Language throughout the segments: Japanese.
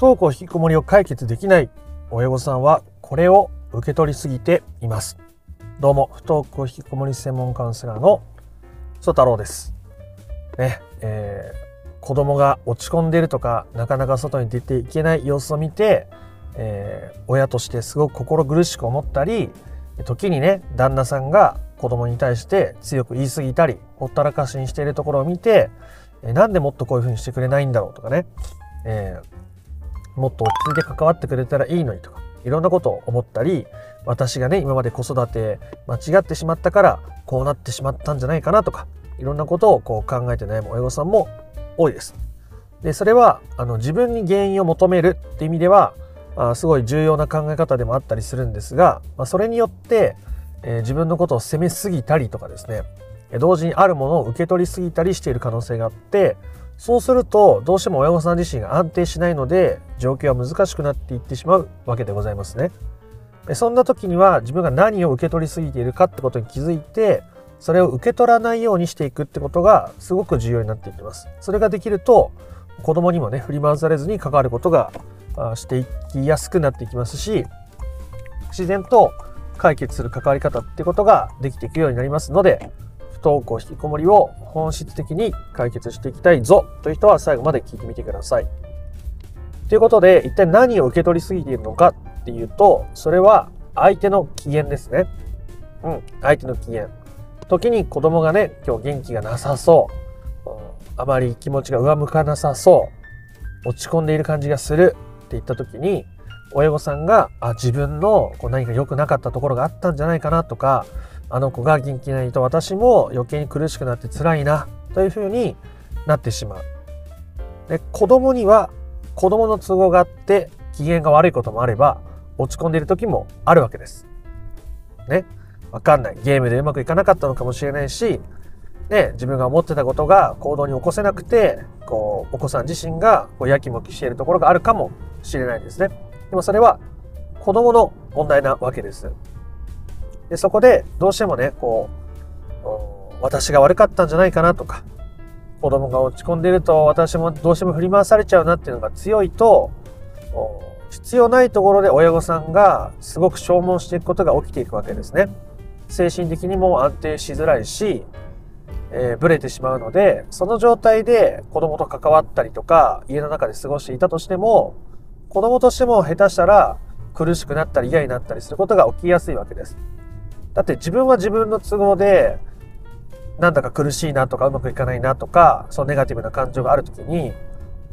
不登校引きこもりを解決できない親御さんはこれを受け取りすぎています。どうも不登校引きこもり専門カウンセラーの曽太郎です。ねえー、子供が落ち込んでいるとかなかなか外に出ていけない様子を見て、えー、親としてすごく心苦しく思ったり時にね旦那さんが子供に対して強く言い過ぎたりほったらかしにしているところを見て、えー、なんでもっとこういうふうにしてくれないんだろうとかね、えー、もっと落ち着いて関わってくれたらいいのにとかいろんなことを思ったり私がね今まで子育て間違ってしまったからこうなってしまったんじゃないかなとかいろんなことをこう考えて悩む親御さんも多いです。でそれはあの自分に原因を求めるっていう意味ではあすごい重要な考え方でもあったりするんですが、まあ、それによって、えー、自分のことを責めすぎたりとかですね同時にあるものを受け取りすぎたりしている可能性があってそうするとどうしても親御さん自身が安定しないので状況は難しくなっていってしまうわけでございますね。そんな時には自分が何を受け取りすぎているかってことに気づいてそれを受け取らないようにしていくってことがすごく重要になっていきます。それができると子供にもね振り回されずに関わることがしていきやすくなっていきますし自然と解決する関わり方ってことができていくようになりますので不登校引きこもりを本質的に解決していきたいぞという人は最後まで聞いてみてください。ということで一体何を受け取りすぎているのかっていうとそれは相手の機嫌ですね。うん、相手の機嫌。時に子供がね、今日元気がなさそう、あまり気持ちが上向かなさそう、落ち込んでいる感じがするって言った時に、親御さんが、あ、自分のこう何か良くなかったところがあったんじゃないかなとか、あの子が元気ないと私も余計に苦しくなって辛いなというふうになってしまう。で子供には子供の都合があって機嫌が悪いこともあれば落ち込んでいる時もあるわけです。ね。わかんない。ゲームでうまくいかなかったのかもしれないし、ね、自分が思ってたことが行動に起こせなくて、こう、お子さん自身がこうやきもきしているところがあるかもしれないですね。でもそれは子供の問題なわけです。で、そこでどうしてもね、こう、私が悪かったんじゃないかなとか、子供が落ち込んでいると私もどうしても振り回されちゃうなっていうのが強いと、必要ないところで親御さんがすごく消耗していくことが起きていくわけですね。精神的にも安定しづらいし、えー、ブレてしまうので、その状態で子供と関わったりとか、家の中で過ごしていたとしても、子供としても下手したら苦しくなったり嫌になったりすることが起きやすいわけです。だって自分は自分の都合で、なんだか苦しいなとかうまくいかないなとか、そのネガティブな感情があるときに、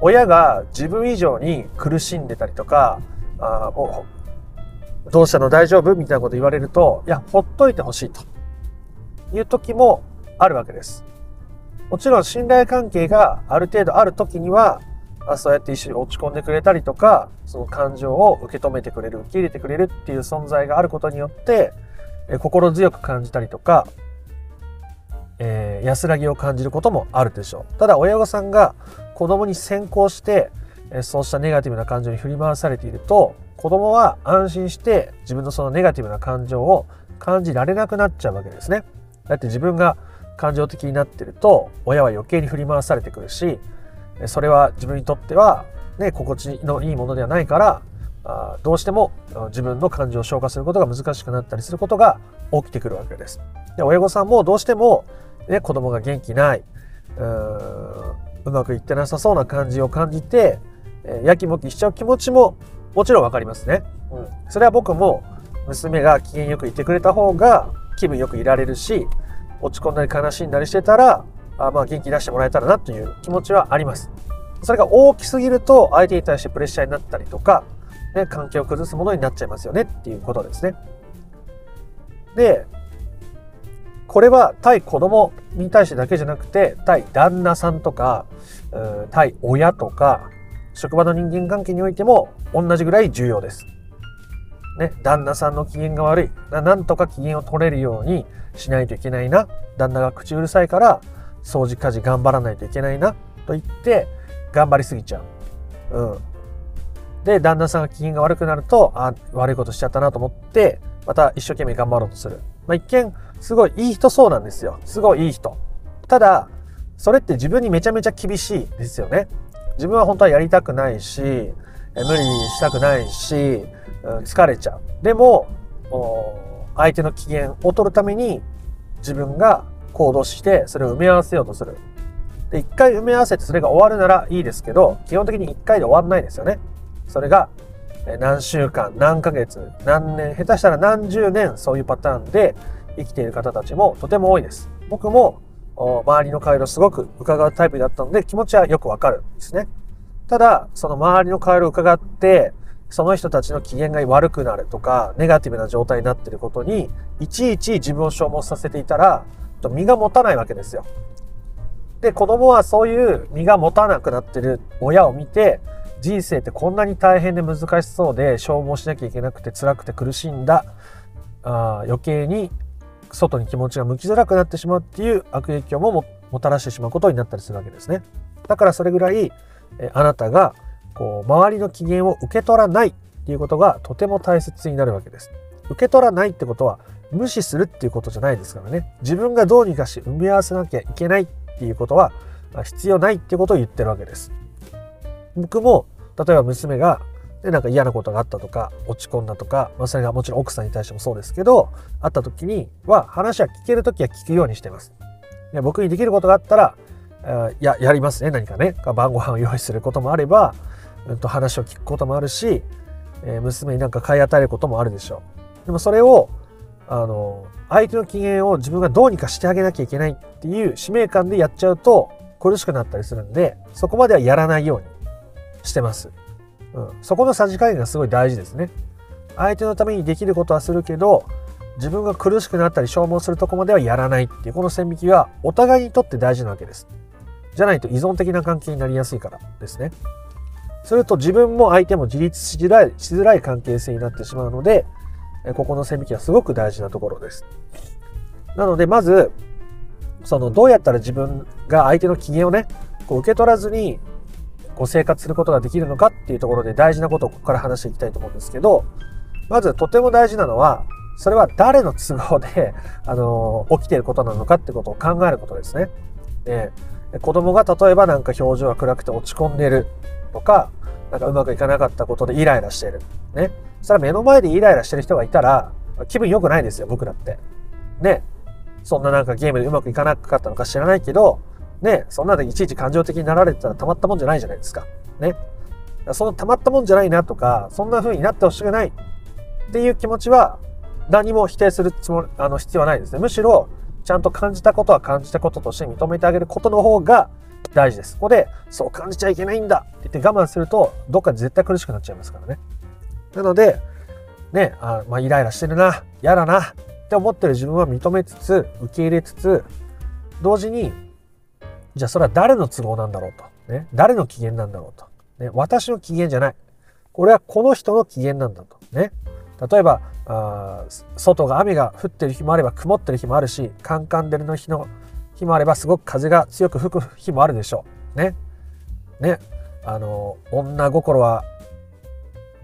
親が自分以上に苦しんでたりとか、あどうしたの？大丈夫？みたいなこと言われると、いや、ほっといてほしいと。いう時もあるわけです。もちろん信頼関係がある程度ある時には、あそうやって一緒に落ち込んでくれたりとか、その感情を受け止めてくれる、受け入れてくれるっていう存在があることによって、え心強く感じたりとか、えー、安らぎを感じることもあるでしょう。ただ親御さんが子供に先行して、えそうしたネガティブな感情に振り回されていると、子供は安心して自分のそのネガティブな感情を感じられなくなっちゃうわけですね。だって自分が感情的になってると親は余計に振り回されてくるしそれは自分にとっては、ね、心地のいいものではないからあどうしても自分の感情を消化することが難しくなったりすることが起きてくるわけです。で親御さんもどうしても、ね、子供が元気ないううまくいってなさそうな感じを感じてやきもきしちゃう気持ちももちろんわかりますね。うん。それは僕も娘が機嫌よくいてくれた方が気分よくいられるし、落ち込んだり悲しんだりしてたら、あまあ元気出してもらえたらなという気持ちはあります。それが大きすぎると相手に対してプレッシャーになったりとか、ね、関係を崩すものになっちゃいますよねっていうことですね。で、これは対子供に対してだけじゃなくて、対旦那さんとか、対親とか、職場の人間関係においても同じぐらい重要です。ね、旦那さんの機嫌が悪い。なんとか機嫌を取れるようにしないといけないな。旦那が口うるさいから掃除家事頑張らないといけないな。と言って頑張りすぎちゃう。うん。で、旦那さんが機嫌が悪くなると、あ、悪いことしちゃったなと思って、また一生懸命頑張ろうとする。まあ、一見、すごいいい人そうなんですよ。すごいいい人。ただ、それって自分にめちゃめちゃ厳しいですよね。自分は本当はやりたくないし、無理したくないし、疲れちゃう。でも、相手の機嫌を取るために自分が行動してそれを埋め合わせようとする。で、一回埋め合わせてそれが終わるならいいですけど、基本的に一回で終わんないですよね。それが何週間、何ヶ月、何年、下手したら何十年そういうパターンで生きている方たちもとても多いです。僕も周りの顔色すごく伺うタイプだったので気持ちはよくわかるんですね。ただ、その周りの顔色を伺って、その人たちの機嫌が悪くなるとか、ネガティブな状態になっていることに、いちいち自分を消耗させていたら、身が持たないわけですよ。で、子供はそういう身が持たなくなってる親を見て、人生ってこんなに大変で難しそうで消耗しなきゃいけなくて辛くて苦しんだ。あ余計に外に気持ちが向きづらくなってしまうっていう悪影響ももたらしてしまうことになったりするわけですね。だからそれぐらいえあなたがこう周りの機嫌を受け取らないっていうことがとても大切になるわけです。受け取らないってことは無視するっていうことじゃないですからね。自分がどうにかして埋め合わせなきゃいけないっていうことは必要ないっていうことを言ってるわけです。僕も例えば娘がでなんか嫌なことがあったとか落ち込んだとか、まあ、それがもちろん奥さんに対してもそうですけど会った時には話は聞ける時は聞くようにしてます。で僕にできることがあったらややりますね何かね晩ご飯を用意することもあれば、うんと、話を聞くこともあるし、えー、娘になんか買い与えることもあるでしょうでもそれをあの相手の機嫌を自分がどうにかしてあげなきゃいけないっていう使命感でやっちゃうと苦しくなったりするんでそこまではやらないようにしてます、うん、そこのさじ加減がすごい大事ですね相手のためにできることはするけど自分が苦しくなったり消耗するとこまではやらないっていうこの線引きはお互いにとって大事なわけですじゃないと依存的な関係になりやすいからですね。すると自分も相手も自立しづらいしづらい関係性になってしまうので、ここの線引きはすごく大事なところです。なので、まず、そのどうやったら自分が相手の機嫌をね、こう受け取らずにこう生活することができるのかっていうところで大事なことをここから話していきたいと思うんですけど、まずとても大事なのは、それは誰の都合で、あの起きていることなのかってことを考えることですね。で子供が例えばなんか表情が暗くて落ち込んでるとか、なんかうまくいかなかったことでイライラしてる。ね。それは目の前でイライラしてる人がいたら、気分良くないですよ、僕だって。ね。そんななんかゲームでうまくいかなかったのか知らないけど、ね。そんなでいちいち感情的になられてたらたまったもんじゃないじゃないですか。ね。そのたまったもんじゃないなとか、そんな風になってほしくないっていう気持ちは、何も否定するつもり、あの、必要はないですね。むしろ、ちゃんと感じたことは感じたこととして認めてあげることの方が大事です。ここで、そう感じちゃいけないんだって言って我慢すると、どっかで絶対苦しくなっちゃいますからね。なので、ね、あまあ、イライラしてるな、嫌だなって思ってる自分は認めつつ、受け入れつつ、同時に、じゃあそれは誰の都合なんだろうと。ね、誰の機嫌なんだろうと。ね、私の機嫌じゃない。これはこの人の機嫌なんだと。ね。例えばあ外が雨が降ってる日もあれば曇ってる日もあるしカンカン照りの日の日もあればすごく風が強く吹く日もあるでしょう。ね。ね。あの女心は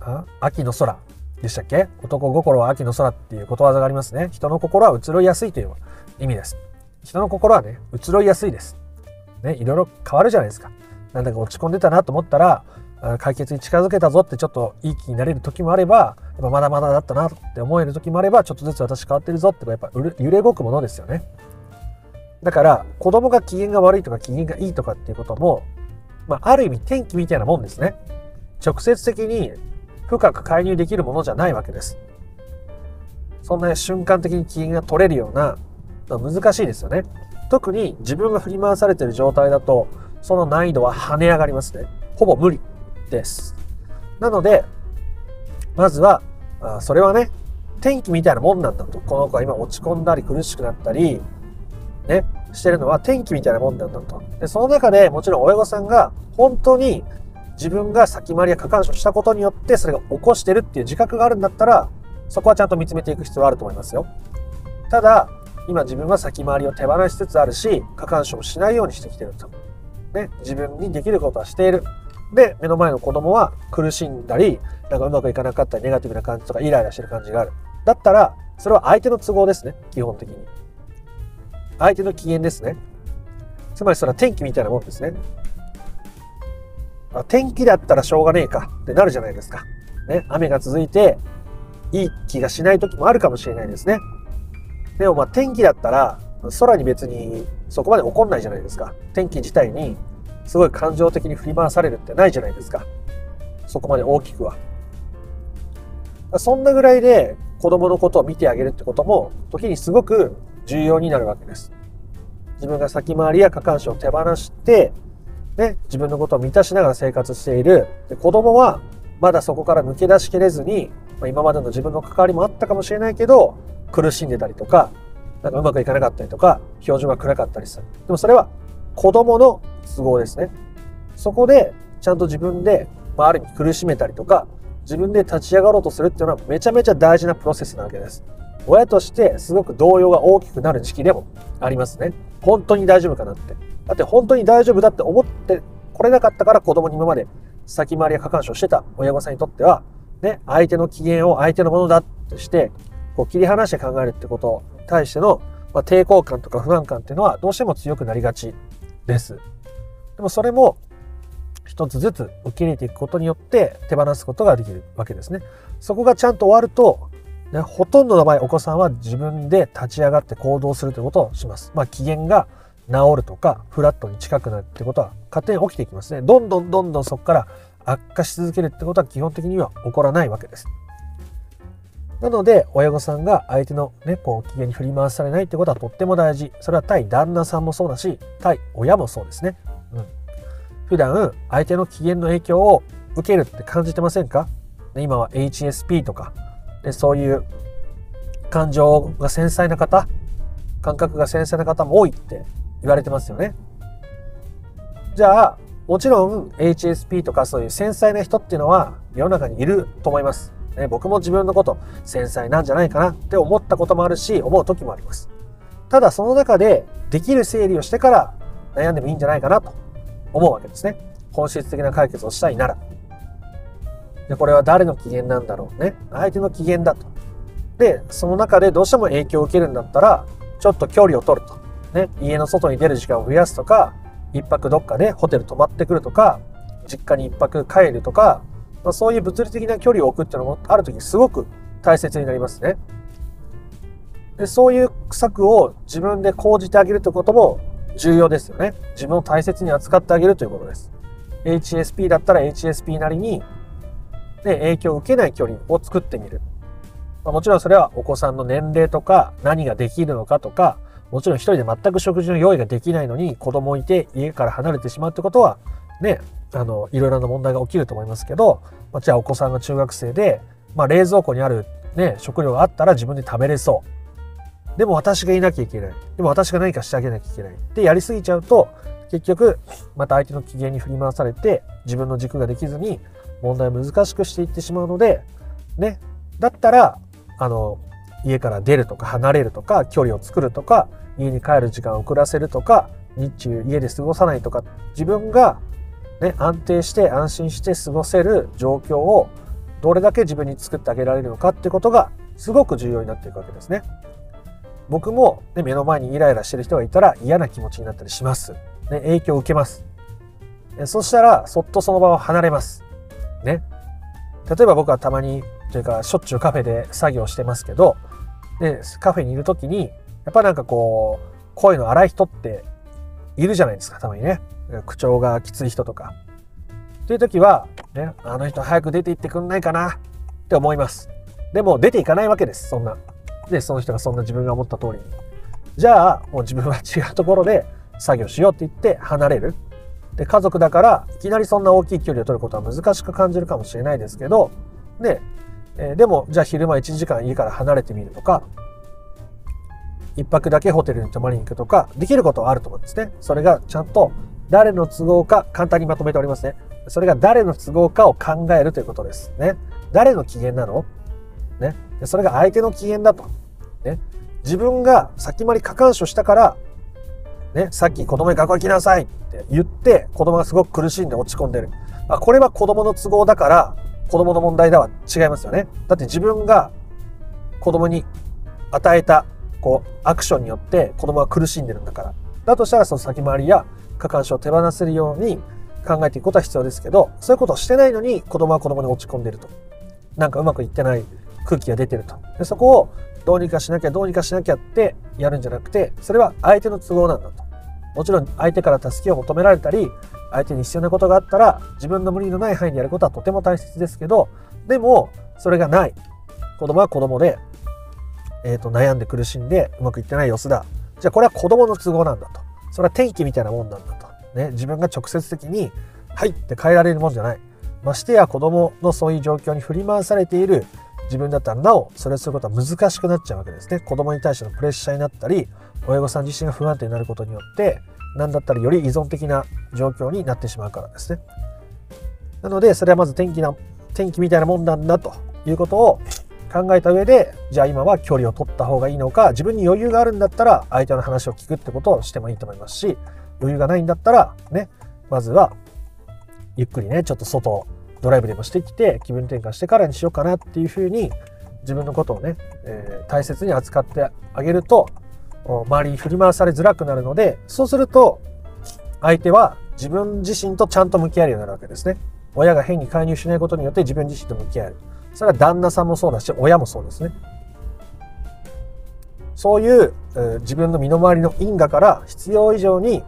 あ秋の空でしたっけ？男心は秋の空っていうことわざがありますね。人の心は移ろいやすいという意味です。人の心はね、移ろいやすいです。ね、いろいろ変わるじゃないですか。なんだか落ち込んでたなと思ったら、解決に近づけたぞってちょっといい気になれる時もあれば、まだまだだったなって思える時もあれば、ちょっとずつ私変わってるぞってやっぱ揺れ動くものですよね。だから子供が機嫌が悪いとか機嫌がいいとかっていうことも、まあ、ある意味天気みたいなもんですね。直接的に深く介入できるものじゃないわけです。そんな瞬間的に機嫌が取れるような、難しいですよね。特に自分が振り回されている状態だと、その難易度は跳ね上がりますね。ほぼ無理。です。なので、まずは、あそれはね、天気みたいなもんなんだと。この子は今落ち込んだり苦しくなったり、ね、してるのは天気みたいなもんなんだと。で、その中でもちろん親御さんが本当に自分が先回りや過干渉したことによってそれが起こしてるっていう自覚があるんだったら、そこはちゃんと見つめていく必要はあると思いますよ。ただ、今自分は先回りを手放しつつあるし、過干渉しないようにしてきてると。ね、自分にできることはしている。で、目の前の子供は苦しんだり、なんかうまくいかなかったり、ネガティブな感じとかイライラしてる感じがある。だったら、それは相手の都合ですね、基本的に。相手の機嫌ですね。つまりそれは天気みたいなもんですね。天気だったらしょうがねえかってなるじゃないですか。ね、雨が続いて、いい気がしない時もあるかもしれないですね。でもまあ天気だったら、空に別にそこまで起こんないじゃないですか。天気自体にすごい感情的に振り回されるってないじゃないですか。そこまで大きくは。そんなぐらいで子供のことを見てあげるってことも時にすごく重要になるわけです。自分が先回りや過干渉を手放して、ね、自分のことを満たしながら生活している。で子供はまだそこから抜け出しきれずに、まあ、今までの自分の関わりもあったかもしれないけど、苦しんでたりとか、なんかうまくいかなかったりとか、表情が暗かったりする。でもそれは子供の都合ですね。そこでちゃんと自分で、まあ、ある意味苦しめたりとか、自分で立ち上がろうとするっていうのはめちゃめちゃ大事なプロセスなわけです。親としてすごく動揺が大きくなる時期でもありますね。本当に大丈夫かなって。だって本当に大丈夫だって思ってこれなかったから子供に今まで先回りや過干渉してた親御さんにとっては、ね、相手の機嫌を相手のものだとして、こう切り離して考えるってことに対しての、まあ、抵抗感とか不安感っていうのはどうしても強くなりがちです。でもそれも一つずつ受け入れていくことによって手放すことができるわけですね。そこがちゃんと終わると、ね、ほとんどの場合お子さんは自分で立ち上がって行動するということをします。まあ機嫌が治るとかフラットに近くなるってことは勝手に起きていきますね。どんどんどんどんそこから悪化し続けるってことは基本的には起こらないわけです。なので、親御さんが相手のね、こう、機嫌に振り回されないってことはとっても大事。それは対旦那さんもそうだし、対親もそうですね。うん。普段、相手の機嫌の影響を受けるって感じてませんか？今は HSP とか、でそういう感情が繊細な方、感覚が繊細な方も多いって言われてますよね。じゃあ、もちろん HSP とかそういう繊細な人っていうのは世の中にいると思います。ね、僕も自分のこと繊細なんじゃないかなって思ったこともあるし思う時もあります。ただその中でできる整理をしてから悩んでもいいんじゃないかなと思うわけですね。本質的な解決をしたいなら。でこれは誰の機嫌なんだろうね。相手の機嫌だと。でその中でどうしても影響を受けるんだったらちょっと距離を取ると、ね、家の外に出る時間を増やすとか一泊どっかでホテル泊まってくるとか実家に一泊帰るとかまあ、そういう物理的な距離を置くっていうのもある時すごく大切になりますね。でそういう策を自分で講じてあげるということも重要ですよね。自分を大切に扱ってあげるということです。HSP だったら HSP なりに、で影響を受けない距離を作ってみる。まあ、もちろんそれはお子さんの年齢とか何ができるのかとか、もちろん一人で全く食事の用意ができないのに子供いて家から離れてしまうってことはね、あの、いろいろな問題が起きると思いますけど、まあ、じゃあお子さんが中学生で、まあ、冷蔵庫にあるね、食料があったら自分で食べれそう。でも私がいなきゃいけない。でも私が何かしてあげなきゃいけない。で、やりすぎちゃうと、結局、また相手の機嫌に振り回されて、自分の軸ができずに、問題を難しくしていってしまうので、ね、だったら、あの、家から出るとか離れるとか、距離を作るとか、家に帰る時間を遅らせるとか、日中家で過ごさないとか、自分がね、安定して安心して過ごせる状況をどれだけ自分に作ってあげられるのかってことがすごく重要になっていくわけですね。僕も、ね、目の前にイライラしてる人がいたら嫌な気持ちになったりします。ね、影響を受けます。そしたら、そっとその場を離れます。ね。例えば僕はたまに、というか、しょっちゅうカフェで作業してますけど、で、カフェにいる時に、やっぱなんかこう、声の荒い人っているじゃないですか、たまにね。口調がきつい人とか。という時は、ね、あの人早く出て行ってくんないかなって思います。でも出ていかないわけです、そんな。で、その人がそんな自分が思った通りに。じゃあ、もう自分は違うところで 作業しようって言って離れる。で、家族だからいきなりそんな大きい距離を取ることは難しく感じるかもしれないですけど、で、えー、でも、じゃあ昼間1時間家から離れてみるとか、一泊だけホテルに泊まりに行くとか、できることはあると思うんですね。それがちゃんと誰の都合か簡単にまとめておりますね。それが誰の都合かを考えるということですね。誰の機嫌なの？ね。それが相手の機嫌だと。ね。自分が先回り過干渉したから、ね、さっき子供に学校行きなさいって言って子供がすごく苦しんで落ち込んでる。あ、これは子供の都合だから子供の問題では違いますよね。だって自分が子供に与えたこうアクションによって子供は苦しんでるんだから。だとしたらその先回りや過干渉を手放せるように考えていくことは必要ですけど、そういうことをしてないのに子供は子供に落ち込んでると。なんかうまくいってない空気が出てると。でそこをどうにかしなきゃどうにかしなきゃってやるんじゃなくて、それは相手の都合なんだと。もちろん相手から助けを求められたり、相手に必要なことがあったら自分の無理のない範囲でやることはとても大切ですけど、でもそれがない。子供は子供で、えー、と悩んで苦しんでうまくいってない様子だ。じゃあこれは子供の都合なんだと。それは天気みたいなもんなんだと。ね、自分が直接的に「はい」って変えられるもんじゃない。ましてや子供のそういう状況に振り回されている自分だったらなおそれをすることは難しくなっちゃうわけですね。子供に対してのプレッシャーになったり親御さん自身が不安定になることによって何だったらより依存的な状況になってしまうからですね。なのでそれはまず天気な天気みたいなもんなんだということを考えた上でじゃあ今は距離を取った方がいいのか自分に余裕があるんだったら相手の話を聞くってことをしてもいいと思いますし余裕がないんだったらねまずはゆっくりねちょっと外ドライブでもしてきて気分転換してからにしようかなっていうふうに自分のことをね、えー、大切に扱ってあげると周りに振り回されづらくなるのでそうすると相手は自分自身とちゃんと向き合えるようになるわけですね。親が変に介入しないことによって自分自身と向き合える。それは旦那さんもそうだし親もそうですね。そういう、えー、自分の身の回りの因果から必要以上に、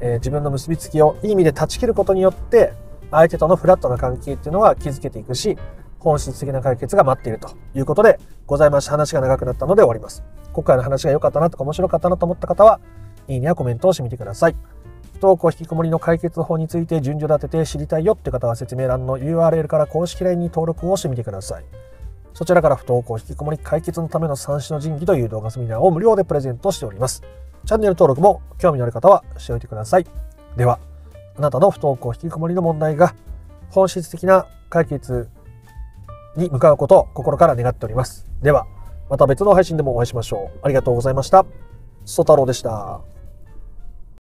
えー、自分の結びつきをいい意味で断ち切ることによって相手とのフラットな関係っていうのは築けていくし本質的な解決が待っているということでございまして話が長くなったので終わります。今回の話が良かったなとか面白かったなと思った方はいいねやコメントをしてみてください。不登校引きこもりの解決法について順序立てて知りたいよって方は説明欄の URL から公式 LINE に登録をしてみてください。そちらから不登校引きこもり解決のための三種の神器という動画セミナーを無料でプレゼントしております。チャンネル登録も興味のある方はしておいてください。では、あなたの不登校引きこもりの問題が本質的な解決に向かうことを心から願っております。では、また別の配信でもお会いしましょう。ありがとうございました。ソ太郎でした。